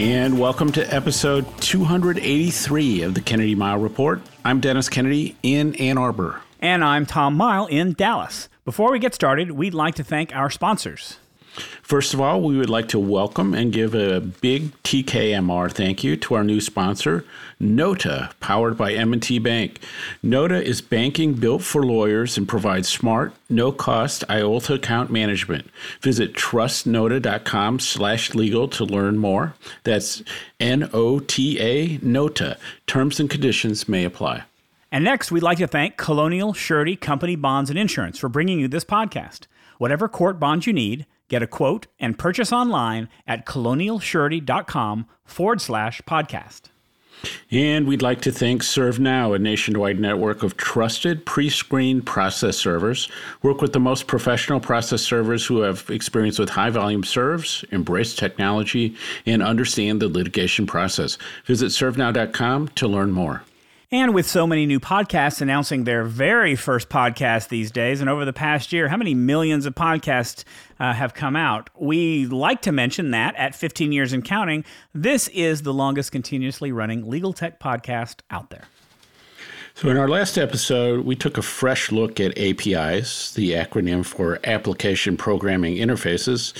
And welcome to episode 283 of the Kennedy Mighell Report. I'm Dennis Kennedy in Ann Arbor. And I'm Tom Mighell in Dallas. Before we get started, we'd like to thank our sponsors. First of all, we would like to welcome and give a big TKMR thank you to our new sponsor, Nota, powered by M&T Bank. Nota is banking built for lawyers and provides smart, no-cost IOLTA account management. Visit trustnota.com slash legal to learn more. That's N-O-T-A, Nota. Terms and conditions may apply. And next, we'd like to thank Colonial Surety Company Bonds and Insurance for bringing you this podcast. Whatever court bonds you need, get a quote and purchase online at colonialsurety.com forward slash podcast. And we'd like to thank ServeNow, a nationwide network of trusted pre-screened process servers. Work with the most professional process servers who have experience with high volume serves, embrace technology, and understand the litigation process. Visit servenow.com to learn more. And with so many new podcasts announcing their very first podcast these days, and over the past year, how many millions of podcasts uh, have come out? We like to mention that at 15 years and counting, this is the longest continuously running legal tech podcast out there. So, in our last episode, we took a fresh look at APIs, the acronym for Application Programming Interfaces,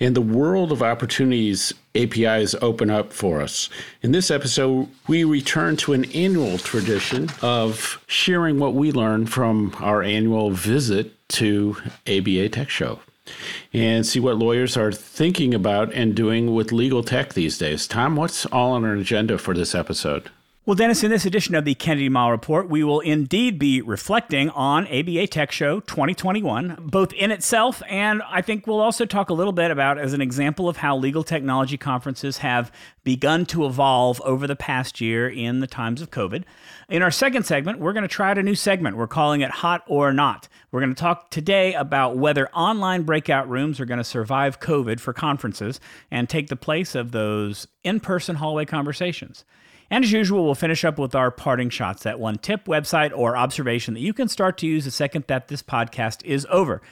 and the world of opportunities APIs open up for us. In this episode, we return to an annual tradition of sharing what we learned from our annual visit to ABA Tech Show and see what lawyers are thinking about and doing with legal tech these days. Tom, what's all on our agenda for this episode? Well, Dennis, in this edition of the Kennedy Mighell Report, we will indeed be reflecting on ABA Tech Show 2021, both in itself, and I think we'll also talk a little bit about as an example of how legal technology conferences have begun to evolve over the past year in the times of COVID. In our second segment, we're going to try out a new segment. We're calling it Hot or Not. We're going to talk today about whether online breakout rooms are going to survive COVID for conferences and take the place of those in person hallway conversations. And as usual, we'll finish up with our parting shots that one tip, website, or observation that you can start to use the second that this podcast is over.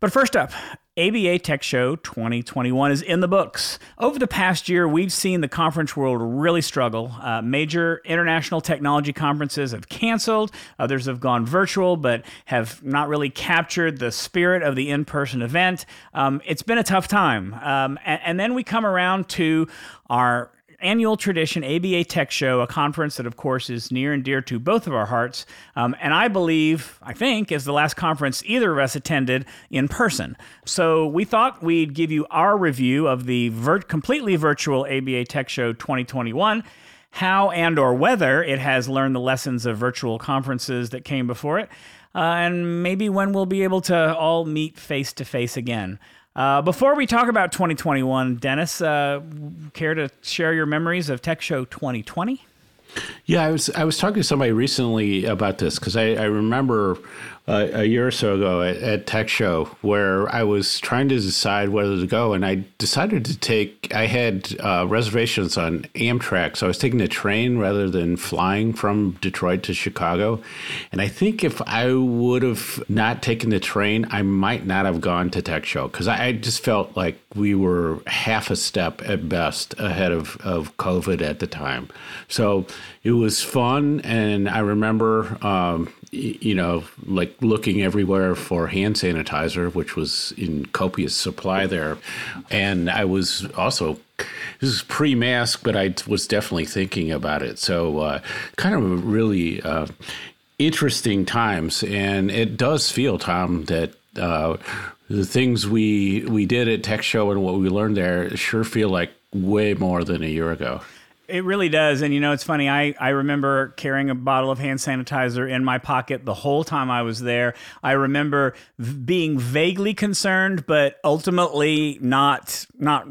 But first up, ABA Tech Show 2021 is in the books. Over the past year, we've seen the conference world really struggle. Uh, major international technology conferences have canceled, others have gone virtual, but have not really captured the spirit of the in person event. Um, it's been a tough time. Um, and, and then we come around to our annual tradition, ABA Tech Show, a conference that, of course, is near and dear to both of our hearts. Um, and I believe, I think, is the last conference either of us attended in person. So we thought we'd give you our review of the vir- completely virtual ABA Tech Show 2021 how and or whether it has learned the lessons of virtual conferences that came before it, uh, and maybe when we'll be able to all meet face to face again. Uh, before we talk about 2021, Dennis, uh, care to share your memories of Tech Show 2020? Yeah, I was I was talking to somebody recently about this because I, I remember a year or so ago at, at, Tech Show where I was trying to decide whether to go, and I decided to take. I had uh, reservations on Amtrak, so I was taking the train rather than flying from Detroit to Chicago. And I think if I would have not taken the train, I might not have gone to Tech Show because I, I, just felt like we were half a step at best ahead of, of COVID at the time. So it was fun, and I remember. Um, you know, like looking everywhere for hand sanitizer, which was in copious supply there. And I was also, this is pre mask, but I was definitely thinking about it. So, uh, kind of really uh, interesting times. And it does feel, Tom, that. Uh, the things we we did at Tech Show and what we learned there sure feel like way more than a year ago. It really does. And you know, it's funny. I, I remember carrying a bottle of hand sanitizer in my pocket the whole time I was there. I remember v- being vaguely concerned, but ultimately not not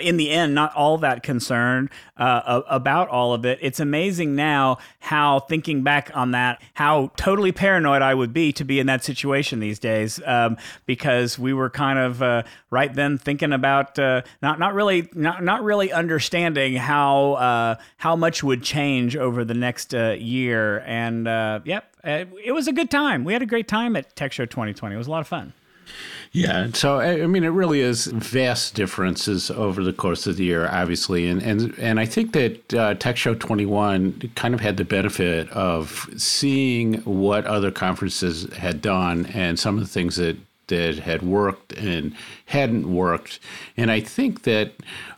in the end, not all that concerned uh, about all of it. It's amazing now how thinking back on that, how totally paranoid I would be to be in that situation these days, um, because we were kind of uh, right then thinking about uh, not not really not not really understanding how uh, how much would change over the next uh, year. And uh, yep, it was a good time. We had a great time at Tech Show 2020. It was a lot of fun. Yeah, so I mean, it really is vast differences over the course of the year, obviously, and and and I think that uh, Tech Show 21 kind of had the benefit of seeing what other conferences had done and some of the things that that had worked and hadn't worked, and I think that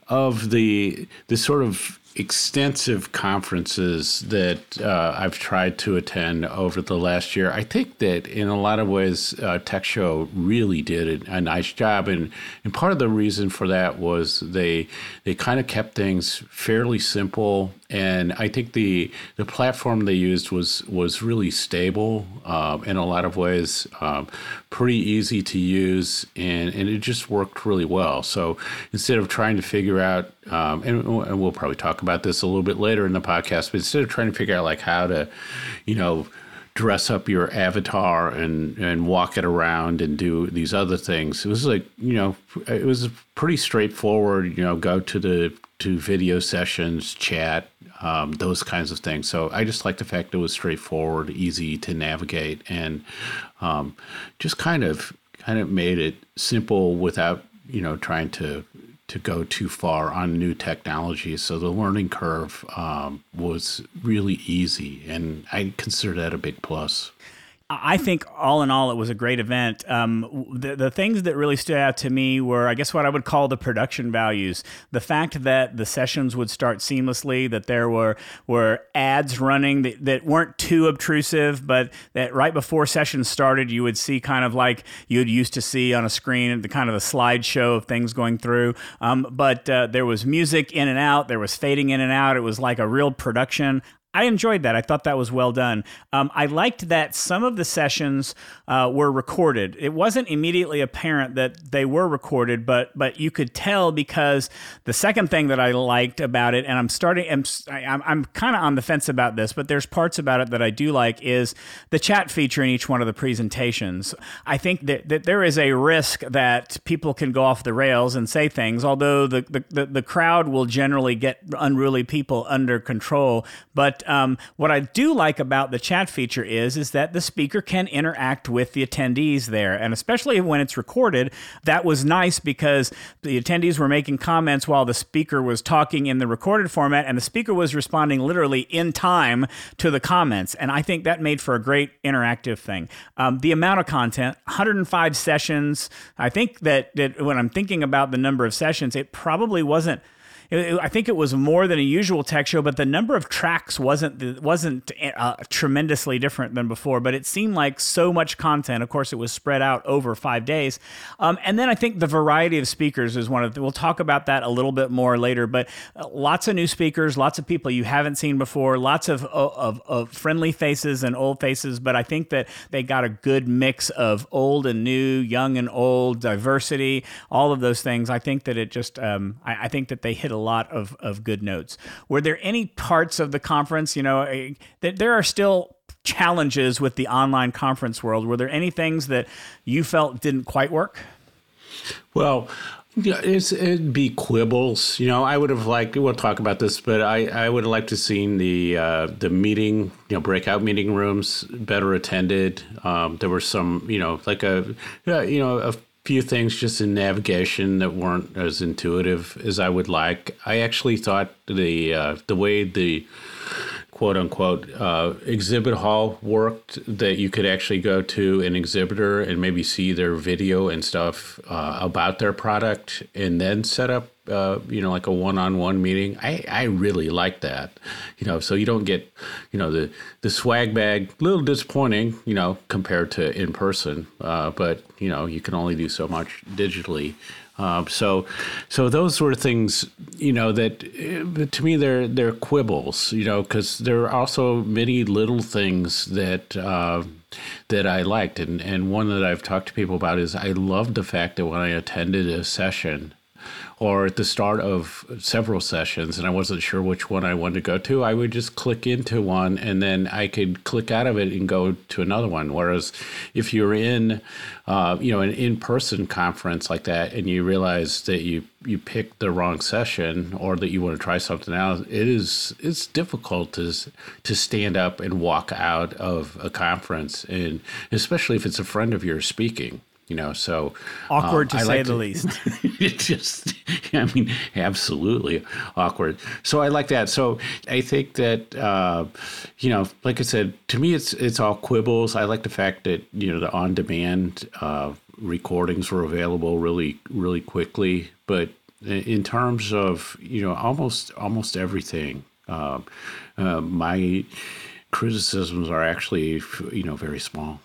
of the the sort of extensive conferences that uh, I've tried to attend over the last year, I think that in a lot of ways, uh, Tech Show really did a, nice job, and and part of the reason for that was they they kind of kept things fairly simple, and I think the the platform they used was was really stable uh, in a lot of ways, um, pretty easy to use, and and it just worked really well. So instead of trying to figure out um, and, and, we'll probably talk about this a little bit later in the podcast. But instead of trying to figure out like how to, you know, dress up your avatar and and walk it around and do these other things, it was like you know, it was pretty straightforward. You know, go to the to video sessions, chat, um, those kinds of things. So I just like the fact it was straightforward, easy to navigate, and um, just kind of kind of made it simple without you know trying to to go too far on new technology. So the learning curve um, was really easy, and I consider that a big plus. I think all in all, it was a great event. Um, the, the things that really stood out to me were, I guess, what I would call the production values. The fact that the sessions would start seamlessly, that there were were ads running that, that weren't too obtrusive, but that right before sessions started, you would see kind of like you'd used to see on a screen, the kind of a slideshow of things going through. Um, but uh, there was music in and out, there was fading in and out. It was like a real production. I enjoyed that. I thought that was well done. Um, I liked that some of the sessions uh, were recorded. It wasn't immediately apparent that they were recorded, but but you could tell because the second thing that I liked about it, and I'm starting, I'm I'm, I'm kind of on the fence about this, but there's parts about it that I do like is the chat feature in each one of the presentations. I think that, that there is a risk that people can go off the rails and say things, although the the, the, the crowd will generally get unruly people under control, but um, what I do like about the chat feature is is that the speaker can interact with the attendees there, and especially when it's recorded, that was nice because the attendees were making comments while the speaker was talking in the recorded format, and the speaker was responding literally in time to the comments, and I think that made for a great interactive thing. Um, the amount of content, 105 sessions. I think that that when I'm thinking about the number of sessions, it probably wasn't I think it was more than a usual tech show, but the number of tracks wasn't wasn't uh, tremendously different than before. But it seemed like so much content. Of course, it was spread out over five days, um, and then I think the variety of speakers is one of. The, we'll talk about that a little bit more later. But uh, lots of new speakers, lots of people you haven't seen before, lots of, of of friendly faces and old faces. But I think that they got a good mix of old and new, young and old, diversity, all of those things. I think that it just. Um, I, I think that they hit a lot of, of good notes. Were there any parts of the conference, you know, eh, that there are still challenges with the online conference world? Were there any things that you felt didn't quite work? Well, yeah, it'd be quibbles. You know, I would have liked. We'll talk about this, but I, I would have liked to seen the uh, the meeting, you know, breakout meeting rooms better attended. Um, there were some, you know, like a, you know, a few things just in navigation that weren't as intuitive as I would like. I actually thought the uh, the way the quote unquote uh, exhibit hall worked that you could actually go to an exhibitor and maybe see their video and stuff uh, about their product and then set up uh, you know like a one-on-one meeting i i really like that you know so you don't get you know the the swag bag a little disappointing you know compared to in person uh, but you know you can only do so much digitally. Uh, so, so those of things, you know, that uh, to me they're they're quibbles, you know, because there are also many little things that uh, that I liked, and and one that I've talked to people about is I loved the fact that when I attended a session, or at the start of several sessions and I wasn't sure which one I wanted to go to, I would just click into one and then I could click out of it and go to another one. Whereas if you're in, uh, you know, an in-person conference like that and you realize that you you picked the wrong session or that you want to try something else, it is it's difficult to to stand up and walk out of a conference and especially if it's a friend of yours speaking you know so awkward um, to I say like the to, least. It just i mean absolutely awkward. So i like that. So i think that uh, you know like i said to me it's it's all quibbles. I like the fact that you know the on demand uh, recordings were available really really quickly. But in terms of you know almost almost everything uh, uh my criticisms are actually you know very small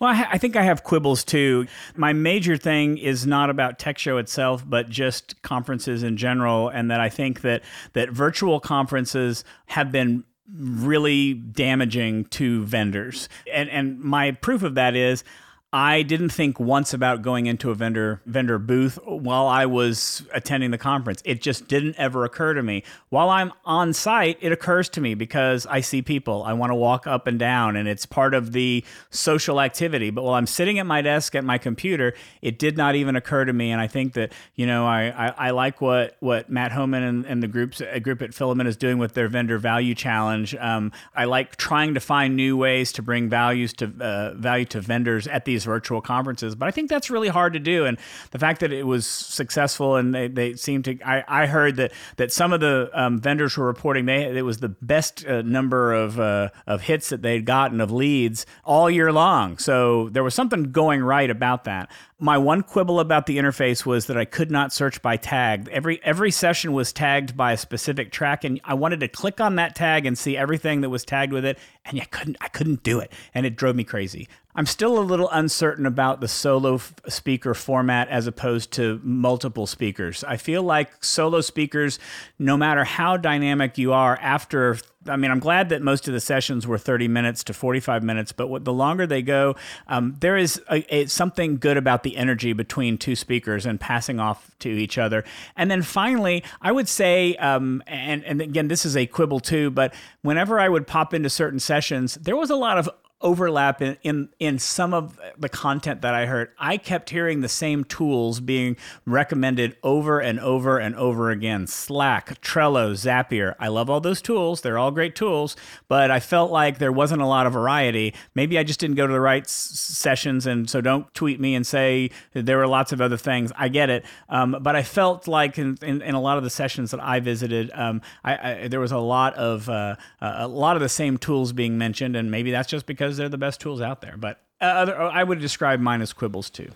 well, I, think I have quibbles too. My major thing is not about Tech Show itself, but just conferences in general, and that I think that that virtual conferences have been really damaging to vendors. And and my proof of that is I didn't think once about going into a vendor vendor booth while I was attending the conference. It just didn't ever occur to me. While I'm on site, it occurs to me because I see people. I want to walk up and down and it's part of the social activity. But while I'm sitting at my desk at my computer, it did not even occur to me. And I think that, you know, I, I, I like what, what Matt Homann and, and the groups a group at Filament is doing with their vendor value challenge. Um, I like trying to find new ways to bring values to uh, value to vendors at these these virtual conferences. But I think that's really hard to do. And the fact that it was successful and they, they seem to, I, I heard that, that some of the um, vendors were reporting they it was the best uh, number of, uh, of hits that they'd gotten of leads all year long. So there was something going right about that. My one quibble about the interface was that I could not search by tag. Every every session was tagged by a specific track, and I wanted to click on that tag and see everything that was tagged with it, and I couldn't. I couldn't do it, and it drove me crazy. I'm still a little uncertain about the solo f- speaker format as opposed to multiple speakers. I feel like solo speakers, no matter how dynamic you are, after I mean, I'm glad that most of the sessions were 30 minutes to 45 minutes, but what, the longer they go, um, there is a, a, something good about the energy between two speakers and passing off to each other. And then finally, I would say, um, and, and again, this is a quibble too, but whenever I would pop into certain sessions, there was a lot of overlap in, in in some of the content that I heard. I kept hearing the same tools being recommended over and over and over again. Slack, Trello, Zapier. I love all those tools. They're all great tools, but I felt like there wasn't a lot of variety. Maybe I just didn't go to the right s- sessions and so don't tweet me and say there were lots of other things. I get it. Um, but I felt like in, in, in, a lot of the sessions that I visited, um, I, I, there was a lot of uh, a lot of the same tools being mentioned and maybe that's just because because they're the best tools out there. But uh, other, I would describe mine as quibbles too.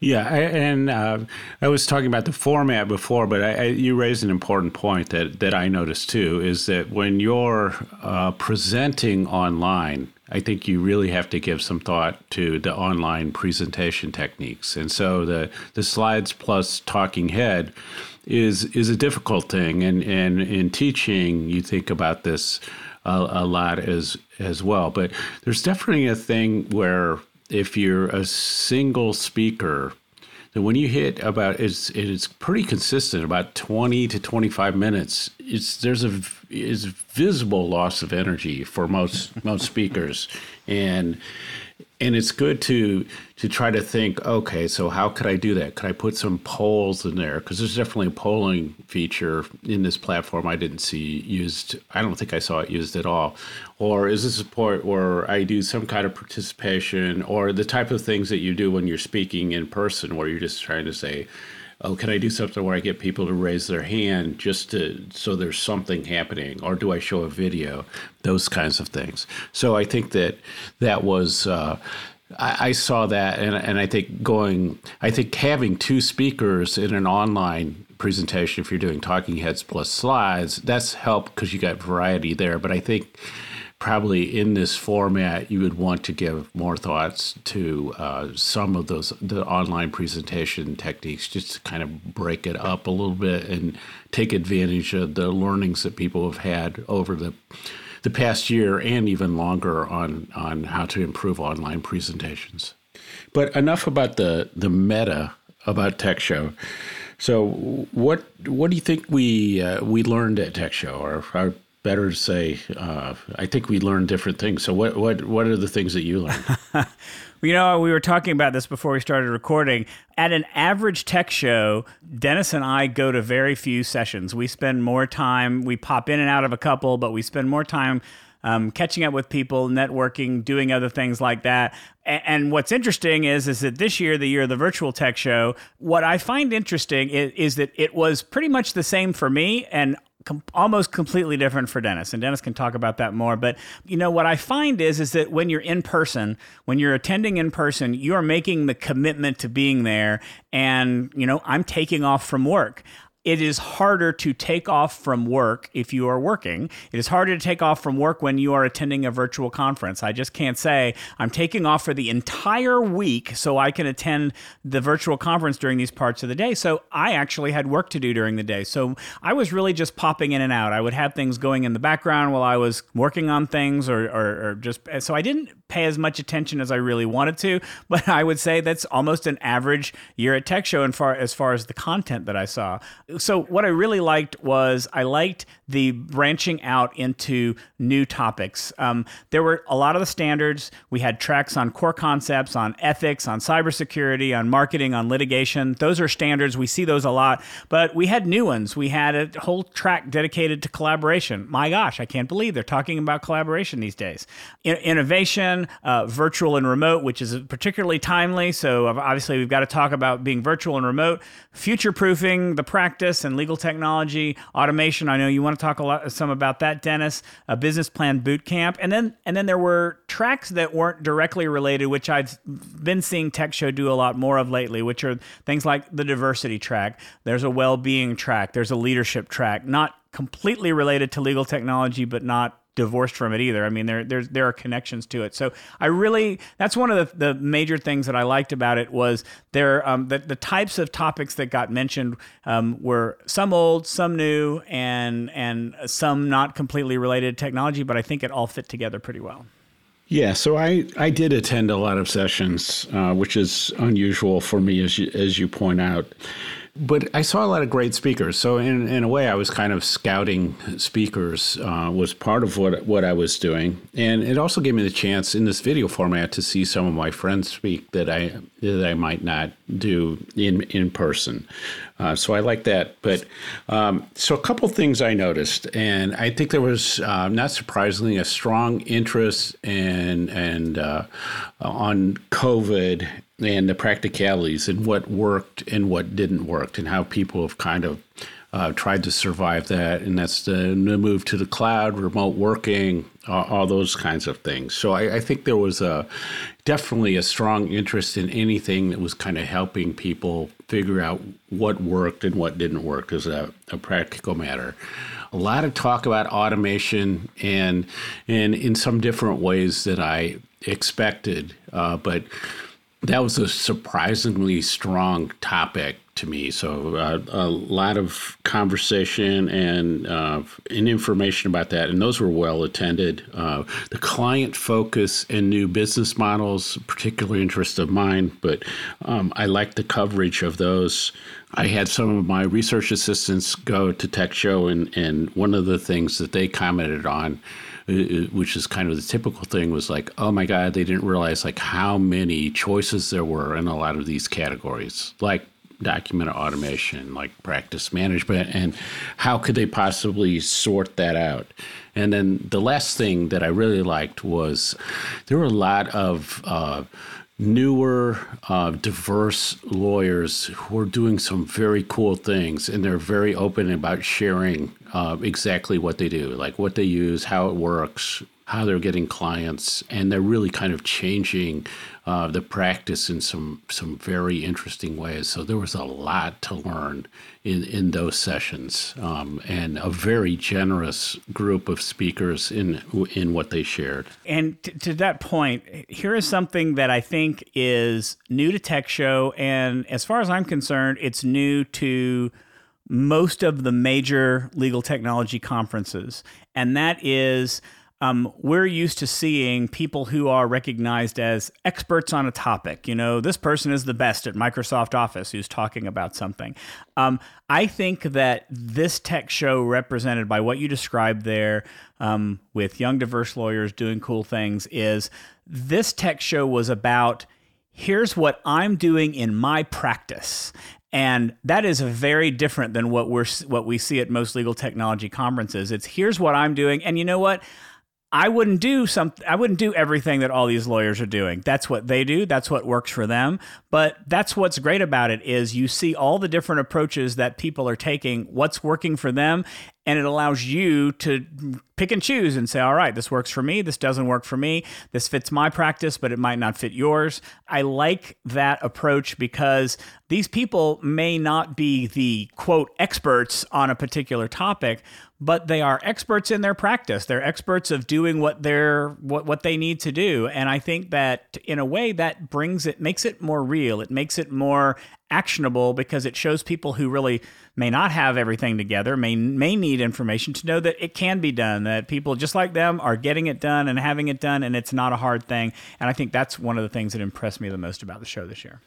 Yeah, I, and uh, I was talking about the format before, but I, I, you raised an important point that, that I noticed too is that when you're uh, presenting online, I think you really have to give some thought to the online presentation techniques. And so the, the slides plus talking head is is a difficult thing. And, and in teaching, you think about this a, a lot as as well. But there's definitely a thing where if you're a single speaker, then when you hit about it's it's pretty consistent about 20 to 25 minutes. It's there's a is visible loss of energy for most most speakers, and and it's good to to try to think okay so how could i do that? Could i put some polls in there? Because there's definitely a polling feature in this platform i didn't see used i don't think i saw it used at all. Or is this a point where i do some kind of participation or the type of things that you do when you're speaking in person where you're just trying to say oh, can I do something where I get people to raise their hand just to so there's something happening, or do I show a video? Those kinds of things. So I think that that was. Uh, I, I saw that, and, and I think going, I think having two speakers in an online presentation, if you're doing talking heads plus slides, that's helped because you got variety there. But I think probably in this format, you would want to give more thoughts to uh, some of those the online presentation techniques, just to kind of break it up a little bit and take advantage of the learnings that people have had over the the past year and even longer on on how to improve online presentations. But enough about the the meta about Tech Show. So, what what do you think we uh, we learned at Tech Show, or, or better to say, uh, I think we learned different things. So, what what what are the things that you learned? You know, we were talking about this before we started recording. At an average tech show, Dennis and I go to very few sessions. We spend more time, we pop in and out of a couple, but we spend more time um, catching up with people, networking, doing other things like that. And, and, what's interesting is, is that this year, the year of the virtual tech show, what I find interesting is, is that it was pretty much the same for me. And com- almost completely different for Dennis, and Dennis can talk about that more. But you know what I find is is that when you're in person, when you're attending in person, you are making the commitment to being there. And you know, I'm taking off from work it is harder to take off from work if you are working. It is harder to take off from work when you are attending a virtual conference. I just can't say I'm taking off for the entire week so I can attend the virtual conference during these parts of the day. So I actually had work to do during the day. So I was really just popping in and out. I would have things going in the background while I was working on things or, or, or just so I didn't pay as much attention as I really wanted to. But I would say that's almost an average year at Tech Show and far as far as the content that I saw so what I really liked was I liked the branching out into new topics. Um, there were a lot of the standards. We had tracks on core concepts, on ethics, on cybersecurity, on marketing, on litigation. Those are standards. We see those a lot. But we had new ones. We had a whole track dedicated to collaboration. My gosh, I can't believe they're talking about collaboration these days. In- innovation, uh, virtual and remote, which is particularly timely. So obviously, we've got to talk about being virtual and remote, future proofing the practice and legal technology, automation. I know you want to talk a lot some about that, Dennis. A business plan boot camp, and then and then there were tracks that weren't directly related, which I've been seeing Tech Show do a lot more of lately, which are things like the diversity track. There's a well-being track. There's a leadership track. Not completely related to legal technology, but not divorced from it either. I mean, there there's there are connections to it. So I really that's one of the, the major things that I liked about it was there um, the the types of topics that got mentioned um, were some old, some new, and and some not completely related to technology. But I think it all fit together pretty well. Yeah, so I, I did attend a lot of sessions, uh, which is unusual for me, as you, as you point out. But I saw a lot of great speakers. So in, in a way, I was kind of scouting speakers uh, was part of what what I was doing, and it also gave me the chance in this video format to see some of my friends speak that I that I might not do in in person. Uh, so I like that. But um, so a couple things I noticed, and I think there was uh, not surprisingly a strong interest and and uh, on COVID and the practicalities and what worked and what didn't work and how people have kind of uh, tried to survive that. And that's the, move to the cloud, remote working, all, all those kinds of things. So I, I, think there was a definitely a strong interest in anything that was kind of helping people figure out what worked and what didn't work as a, a practical matter a lot of talk about automation and and in some different ways that I expected. Uh, but that was a surprisingly strong topic to me. So uh, a lot of conversation and uh, and information about that, and those were well attended. Uh, the client focus and new business models, particular interest of mine, but um, I like the coverage of those. I had some of my research assistants go to Tech Show, and and one of the things that they commented on which is kind of the typical thing was like oh my god they didn't realize like how many choices there were in a lot of these categories like document automation like practice management and how could they possibly sort that out? And then the last thing that i really liked was there were a lot of uh, newer, uh, diverse lawyers who are doing some very cool things, and they're very open about sharing uh, exactly what they do, like what they use, how it works, how they're getting clients, and they're really kind of changing uh, the practice in some some very interesting ways. So there was a lot to learn in in those sessions, um, and a very generous group of speakers in in what they shared. And t- to that point, here is something that I think is new to Tech Show, and as far as I'm concerned, it's new to most of the major legal technology conferences, and that is um, we're used to seeing people who are recognized as experts on a topic. You know, this person is the best at Microsoft Office who's talking about something. Um, I think that this tech show, represented by what you described there, um, with young, diverse lawyers doing cool things, is this tech show was about here's what I'm doing in my practice. And that is very different than what we're what we see at most legal technology conferences. It's here's what I'm doing, and you know what? I wouldn't do some I wouldn't do everything that all these lawyers are doing. That's what they do, that's what works for them. But that's what's great about it is you see all the different approaches that people are taking, what's working for them, and it allows you to pick and choose and say, all right, this works for me, this doesn't work for me, this fits my practice, but it might not fit yours. I like that approach because these people may not be the quote experts on a particular topic, but they are experts in their practice. They're experts of doing what they're what, what they need to do. And I think that in a way that brings it makes it more real. It makes it more actionable because it shows people who really may not have everything together, may may need information to know that it can be done, that people just like them are getting it done and having it done and it's not a hard thing. And I think that's one of the things that impressed me the most about the show this year.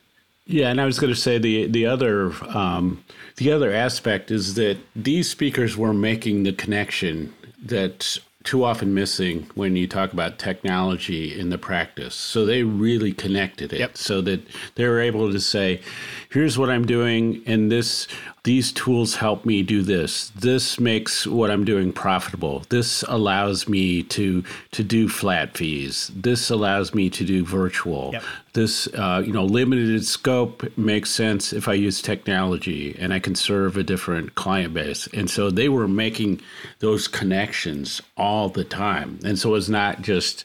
Yeah, and I was going to say the the other um, the other aspect is that these speakers were making the connection that too often missing when you talk about technology in the practice. So they really connected it yep. so that they were able to say, here's what I'm doing, and this these tools help me do this. This makes what I'm doing profitable. This allows me to to do flat fees. This allows me to do virtual. Yep. This uh, you know limited scope makes sense if I use technology and I can serve a different client base. And so they were making those connections all the time. And so it's not just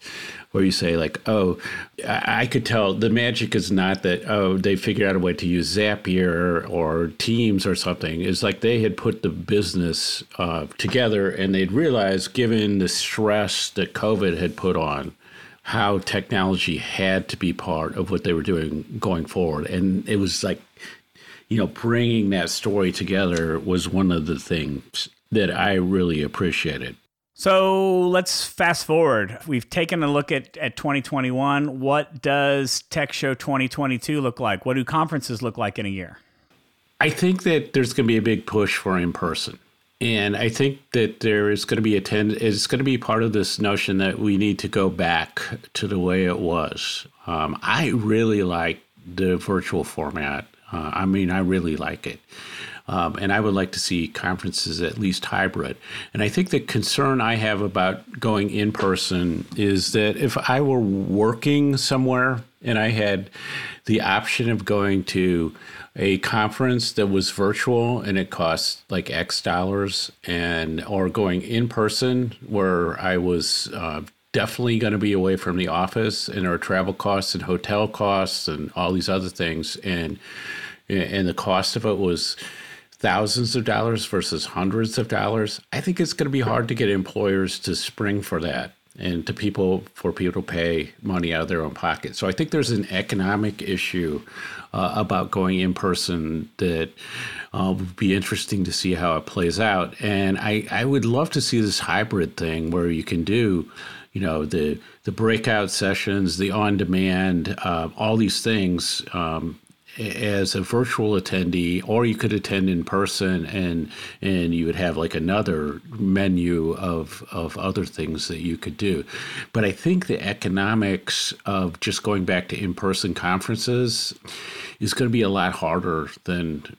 where you say like, oh, I could tell the magic is not that oh they figured out a way to use Zapier or Teams or something. It's like they had put the business uh, together and they'd realized, given the stress that COVID had put on, how technology had to be part of what they were doing going forward, and it was like, you know, bringing that story together was one of the things that I really appreciated. So let's fast forward. We've taken a look at, at 2021. What does Tech Show 2022 look like? What do conferences look like in a year? I think that there's going to be a big push for in person. And I think that there is going to be a tend. It's going to be part of this notion that we need to go back to the way it was. Um, I really like the virtual format. Uh, I mean, I really like it. Um, and I would like to see conferences at least hybrid. And I think the concern I have about going in person is that if I were working somewhere and I had the option of going to a conference that was virtual and it cost like X dollars, and or going in person where I was uh, definitely going to be away from the office and our travel costs and hotel costs and all these other things, and and the cost of it was thousands of dollars versus hundreds of dollars, I think it's going to be hard to get employers to spring for that and to people for people to pay money out of their own pocket. So I think there's an economic issue uh, about going in person that uh, would be interesting to see how it plays out. And I, I would love to see this hybrid thing where you can do, you know, the the breakout sessions, the on demand, uh, all these things. Um, as a virtual attendee, or you could attend in person, and and you would have like another menu of of other things that you could do. But I think the economics of just going back to in person conferences is going to be a lot harder than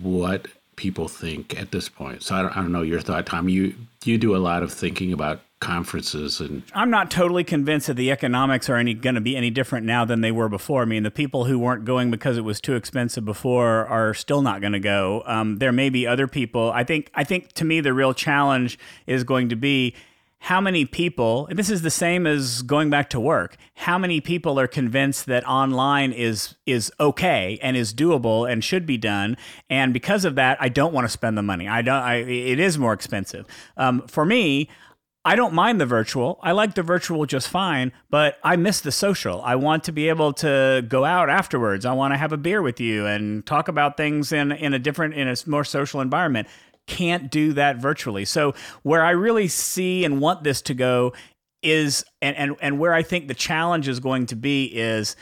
what people think at this point. So I don't, I don't know your thought, Tom. You you do a lot of thinking about conferences and I'm not totally convinced that the economics are any going to be any different now than they were before. I mean, the people who weren't going because it was too expensive before are still not going to go. Um, there may be other people. I think I think to me the real challenge is going to be how many people and this is the same as going back to work how many people are convinced that online is is okay and is doable and should be done and because of that i don't want to spend the money i don't I, it is more expensive um, for me I don't mind the virtual. I like the virtual just fine, but I miss the social. I want to be able to go out afterwards. I want to have a beer with you and talk about things in in a different in a more social environment. Can't do that virtually. So where I really see and want this to go is and, and and where I think the challenge is going to be is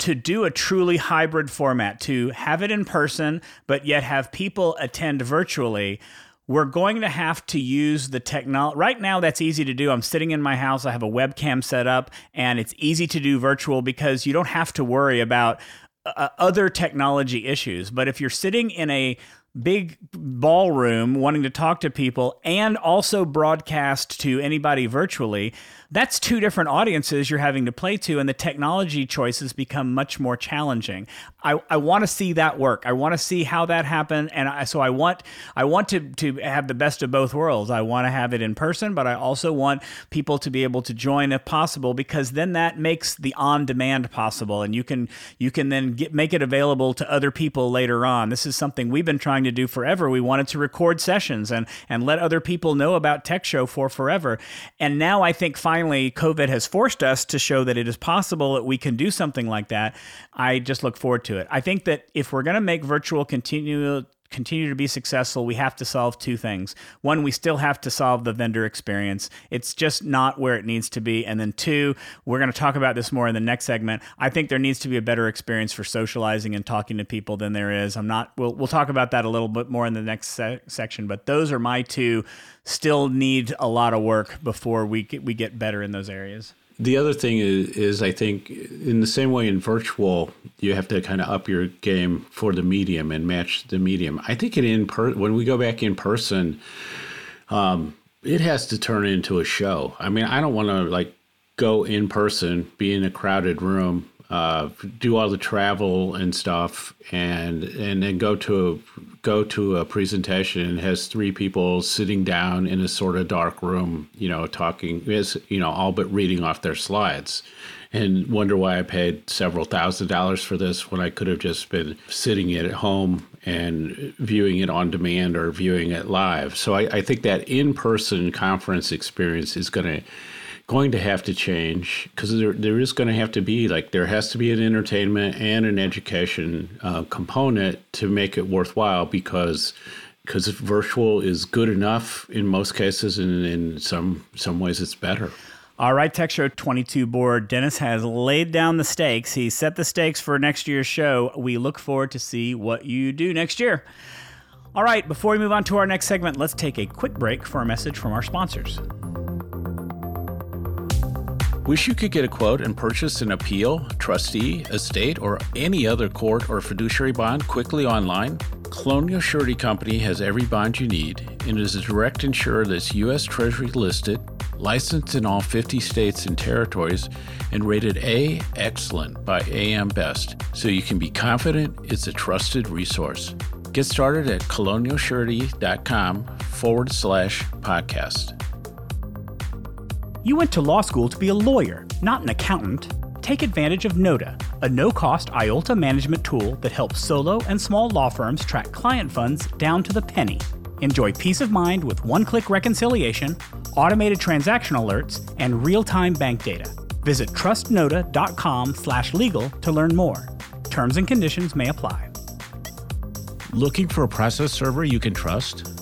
to do a truly hybrid format, to have it in person, but yet have people attend virtually, we're going to have to use the technology. Right now, that's easy to do. I'm sitting in my house, I have a webcam set up, and it's easy to do virtual because you don't have to worry about uh, other technology issues. But if you're sitting in a big ballroom wanting to talk to people and also broadcast to anybody virtually, that's two different audiences you're having to play to, and the technology choices become much more challenging. I, I want to see that work. I want to see how that happen, and I, so I want I want to to have the best of both worlds. I want to have it in person, but I also want people to be able to join if possible, because then that makes the on demand possible, and you can you can then get make it available to other people later on. This is something we've been trying to do forever. We wanted to record sessions and and let other people know about Tech Show for forever, and now I think finally COVID has forced us to show that it is possible that we can do something like that. I just look forward to it. I think that if we're going to make virtual continue continue to be successful, we have to solve two things. One, we still have to solve the vendor experience. It's just not where it needs to be. And then two, we're going to talk about this more in the next segment. I think there needs to be a better experience for socializing and talking to people than there is. I'm not we'll we'll talk about that a little bit more in the next se- section, but those are my two still need a lot of work before we get, we get better in those areas. The other thing is, is I think in the same way in virtual, you have to kind of up your game for the medium and match the medium. I think it in per when we go back in person, um, it has to turn into a show. I mean, I don't want to like go in person, be in a crowded room, uh, do all the travel and stuff, and and then go to a, go to a presentation has three people sitting down in a sort of dark room, you know, talking, is you know, all but reading off their slides, and wonder why I paid several thousand dollars for this when I could have just been sitting at home and viewing it on demand or viewing it live. So I, I think that in person conference experience is going to going to have to change because there, there is going to have to be like there has to be an entertainment and an education uh, component to make it worthwhile because because virtual is good enough in most cases and in some some ways it's better all right, Tech Show 22 board. Dennis has laid down the stakes. He set the stakes for next year's show. We look forward to see what you do next year. All right, before we move on to our next segment, let's take a quick break for a message from our sponsors. Wish you could get a quote and purchase an appeal, trustee, estate, or any other court or fiduciary bond quickly online? Colonial Surety Company has every bond you need and is a direct insurer that's U.S. Treasury listed, licensed in all 50 states and territories, and rated A Excellent by AM Best, so you can be confident it's a trusted resource. Get started at colonialsurety.com forward slash podcast. You went to law school to be a lawyer, not an accountant. Take advantage of Nota, a no cost IOLTA management tool that helps solo and small law firms track client funds down to the penny. Enjoy peace of mind with one click reconciliation, automated transaction alerts, and real time bank data. Visit trustnota.com slash legal to learn more. Terms and conditions may apply. Looking for a process server you can trust?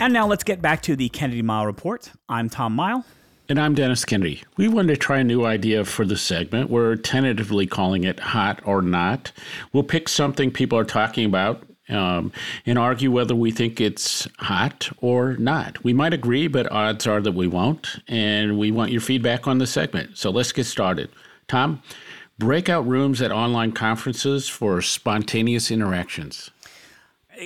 And now let's get back to the Kennedy Mighell Report. I'm Tom Mighell. And I'm Dennis Kennedy. We wanted to try a new idea for the segment. We're tentatively calling it Hot or Not. We'll pick something people are talking about um, and argue whether we think it's hot or not. We might agree, but odds are that we won't. And we want your feedback on the segment. So let's get started. Tom, breakout rooms at online conferences for spontaneous interactions.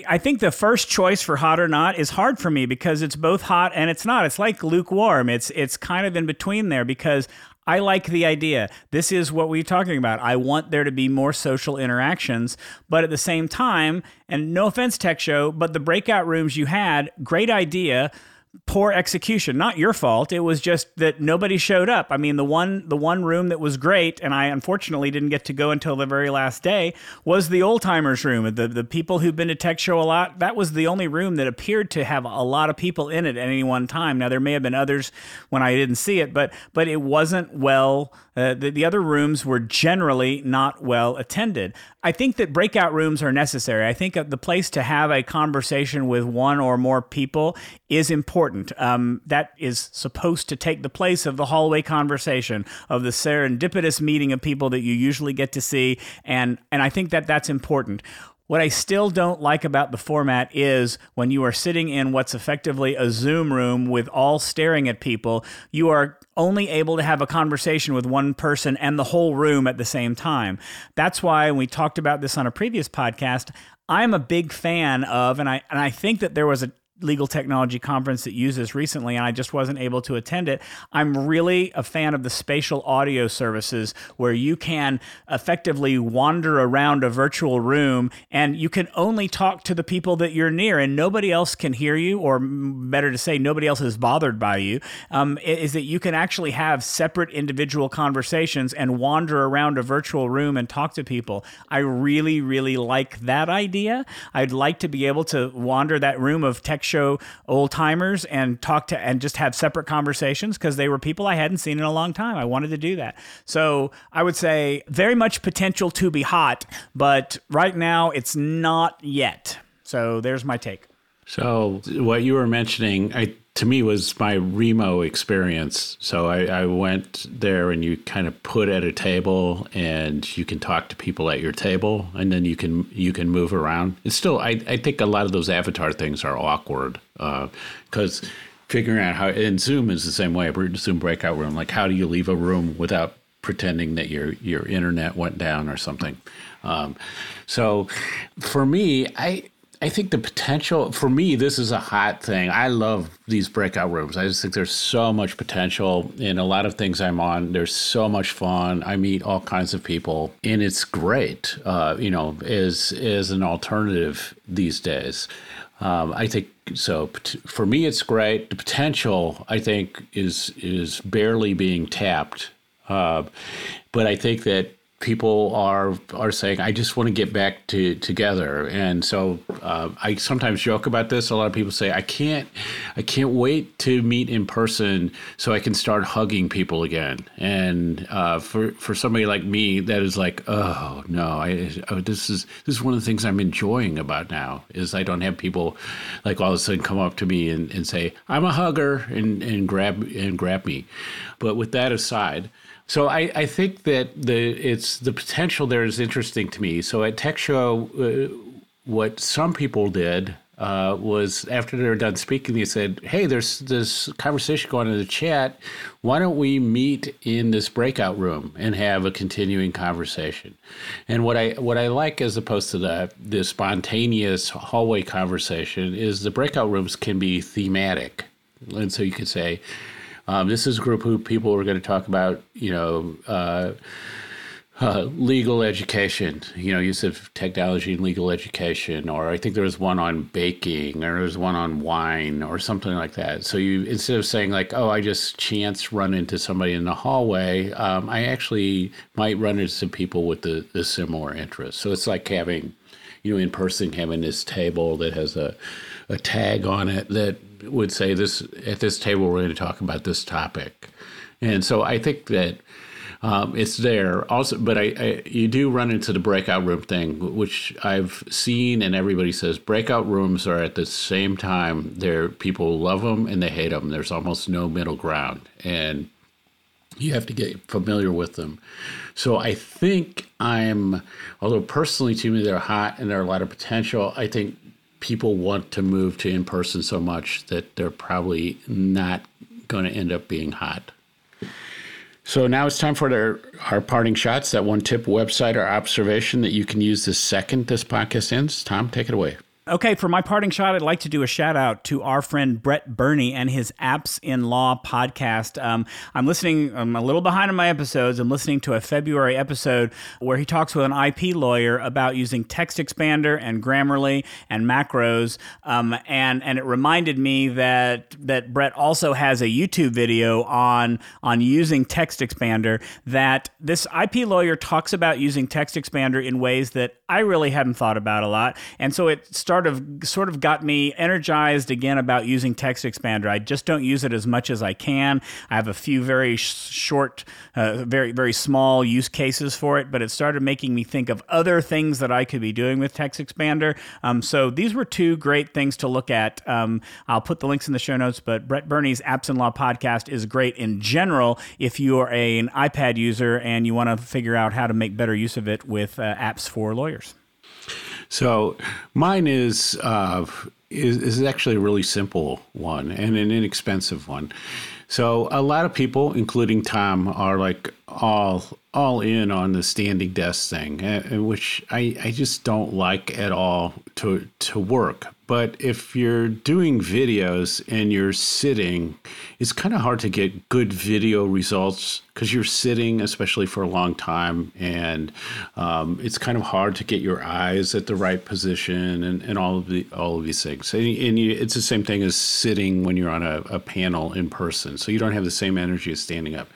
I think the first choice for hot or not is hard for me because it's both hot and it's not. It's like lukewarm. It's it's kind of in between there because I like the idea. This is what we're talking about. I want there to be more social interactions, but at the same time, and no offense, Tech Show, but the breakout rooms you had, great idea poor execution. Not your fault. It was just that nobody showed up. I mean the one the one room that was great and i unfortunately didn't get to go until the very last day was the old timers room. The the people who've been to tech show a lot that was the only room that appeared to have a lot of people in it at any one time. Now there may have been others when i didn't see it but but it wasn't well uh, the, the other rooms were generally not well attended. I think that breakout rooms are necessary. I think the place to have a conversation with one or more people is important. Um, that is supposed to take the place of the hallway conversation, of the serendipitous meeting of people that you usually get to see, and and I think that that's important. What I still don't like about the format is when you are sitting in what's effectively a Zoom room with all staring at people, you are only able to have a conversation with one person and the whole room at the same time. That's why we talked about this on a previous podcast. I'm a big fan of, and I and I think that there was a legal technology conference that uses recently, and I just wasn't able to attend it. I'm really a fan of the spatial audio services where you can effectively wander around a virtual room and you can only talk to the people that you're near, and nobody else can hear you, or better to say, nobody else is bothered by you. Um, is that you can actually have separate individual conversations and wander around a virtual room and talk to people. I really, really like that idea. I'd like to be able to wander that room of tech show old timers and talk to and just have separate conversations because they were people I hadn't seen in a long time. I wanted to do that. So I would say very much potential to be hot, but right now it's not yet. So there's my take. So what you were mentioning, I to me was my Remo experience. So I, I, went there and you kind of put at a table and you can talk to people at your table and then you can you can move around. It's still I, I think a lot of those avatar things are awkward because uh, figuring out how and Zoom is the same way. Zoom breakout room. Like how do you leave a room without pretending that your your internet went down or something? Um, so for me, I I think the potential for me, this is a hot thing. I love these breakout rooms. I just think there's so much potential in a lot of things I'm on. There's so much fun. I meet all kinds of people, and it's great. Uh, you know, as as an alternative these days. Um, I think so. For me, it's great. The potential, I think, is is barely being tapped. Uh, but I think that people are are saying, "I just want to get back to together." And so uh, I sometimes joke about this. A lot of people say, "I can't, I can't wait to meet in person so I can start hugging people again." And uh, for for somebody like me, that is like, "Oh no, I, oh, this is this is one of the things I'm enjoying about now is I don't have people like all of a sudden come up to me and, and say, "I'm a hugger," and and grab and grab me. But with that aside. So I, I think that the it's the potential there is interesting to me. So at Tech Show, uh, what some people did uh, was after they were done speaking, they said, "Hey, there's this conversation going in the chat. Why don't we meet in this breakout room and have a continuing conversation?" And what I what I like as opposed to the the spontaneous hallway conversation is the breakout rooms can be thematic, and so you could say um, this is a group who people are going to talk about, you know, uh, uh, legal education. You know, use of technology in legal education, or I think there was one on baking, or there was one on wine, or something like that. So you instead of saying like, "Oh, I just chance run into somebody in the hallway," um, I actually might run into some people with the, the similar interests. So it's like having, you know, in person having this table that has a a tag on it that would say this at this table we're going to talk about this topic, and so I think that. Um, it's there also, but I, I, you do run into the breakout room thing, which I've seen, and everybody says breakout rooms are at the same time. There, people love them and they hate them. There's almost no middle ground, and you have to get familiar with them. So I think I'm, although personally to me they're hot and there are a lot of potential. I think people want to move to in person so much that they're probably not going to end up being hot. So now it's time for our, our parting shots. That one tip, website, or observation that you can use the second this podcast ends. Tom, take it away. Okay, for my parting shot, I'd like to do a shout out to our friend Brett Burney and his Apps in Law podcast. Um, I'm listening, I'm a little behind on my episodes. I'm listening to a February episode where he talks with an IP lawyer about using Text Expander and Grammarly and macros. Um, and, and it reminded me that, that Brett also has a YouTube video on, on using Text Expander that this IP lawyer talks about using Text Expander in ways that I really hadn't thought about a lot. And so it started sort of sort of got me energized again about using Text Expander. I just don't use it as much as I can. I have a few very short, uh, very very small use cases for it, but it started making me think of other things that I could be doing with Text Expander. Um, so these were two great things to look at. Um, I'll put the links in the show notes, but Brett Burney's Apps in Law podcast is great in general if you are a, an iPad user and you want to figure out how to make better use of it with uh, apps for lawyers. So mine is uh, is, is actually a really simple one and an inexpensive one. So a lot of people, including Tom, are like all all in on the standing desk thing, which I, I just don't like at all to to work but if you're doing videos and you're sitting, it's kind of hard to get good video results because you're sitting, especially for a long time, and um, it's kind of hard to get your eyes at the right position and, and all of the all of these things. And, and you, it's the same thing as sitting when you're on a, a panel in person, so you don't have the same energy as standing up.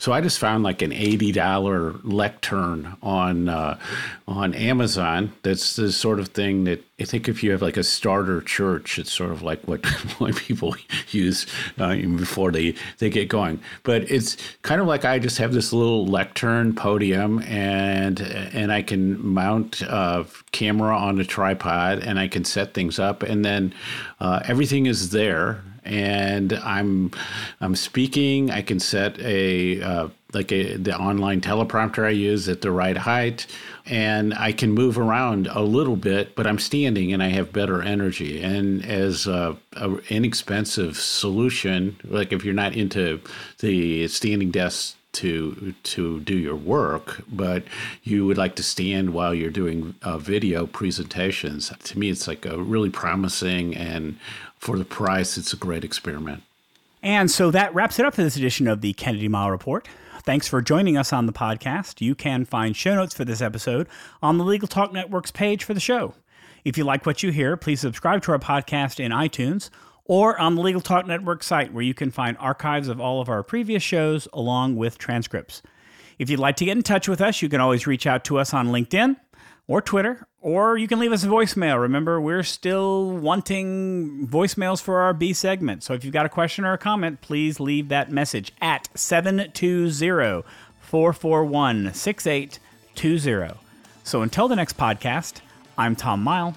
So I just found like an eighty dollar lectern on uh, on Amazon. That's the sort of thing that I think if you have like a starter church, it's sort of like what, people use uh, before they they get going. But it's kind of like I just have this little lectern podium, and and I can mount a camera on a tripod, and I can set things up, and then uh, everything is there and I'm I'm speaking. I can set a uh, like a, the online teleprompter I use at the right height, and I can move around a little bit, but I'm standing and I have better energy. And as a, a inexpensive solution, like if you're not into the standing desk to to do your work, but you would like to stand while you're doing uh, video presentations. To me, it's like a really promising and for the price, it's a great experiment. And so that wraps it up for this edition of the Kennedy Mighell Report. Thanks for joining us on the podcast. You can find show notes for this episode on the Legal Talk Network's page for the show. If you like what you hear, please subscribe to our podcast in iTunes or on the Legal Talk Network site, where you can find archives of all of our previous shows along with transcripts. If you'd like to get in touch with us, you can always reach out to us on LinkedIn or Twitter, or you can leave us a voicemail. Remember, we're still wanting voicemails for our B segment. So if you've got a question or a comment, please leave that message at 720 441 6820. So until the next podcast, I'm Tom Mighell.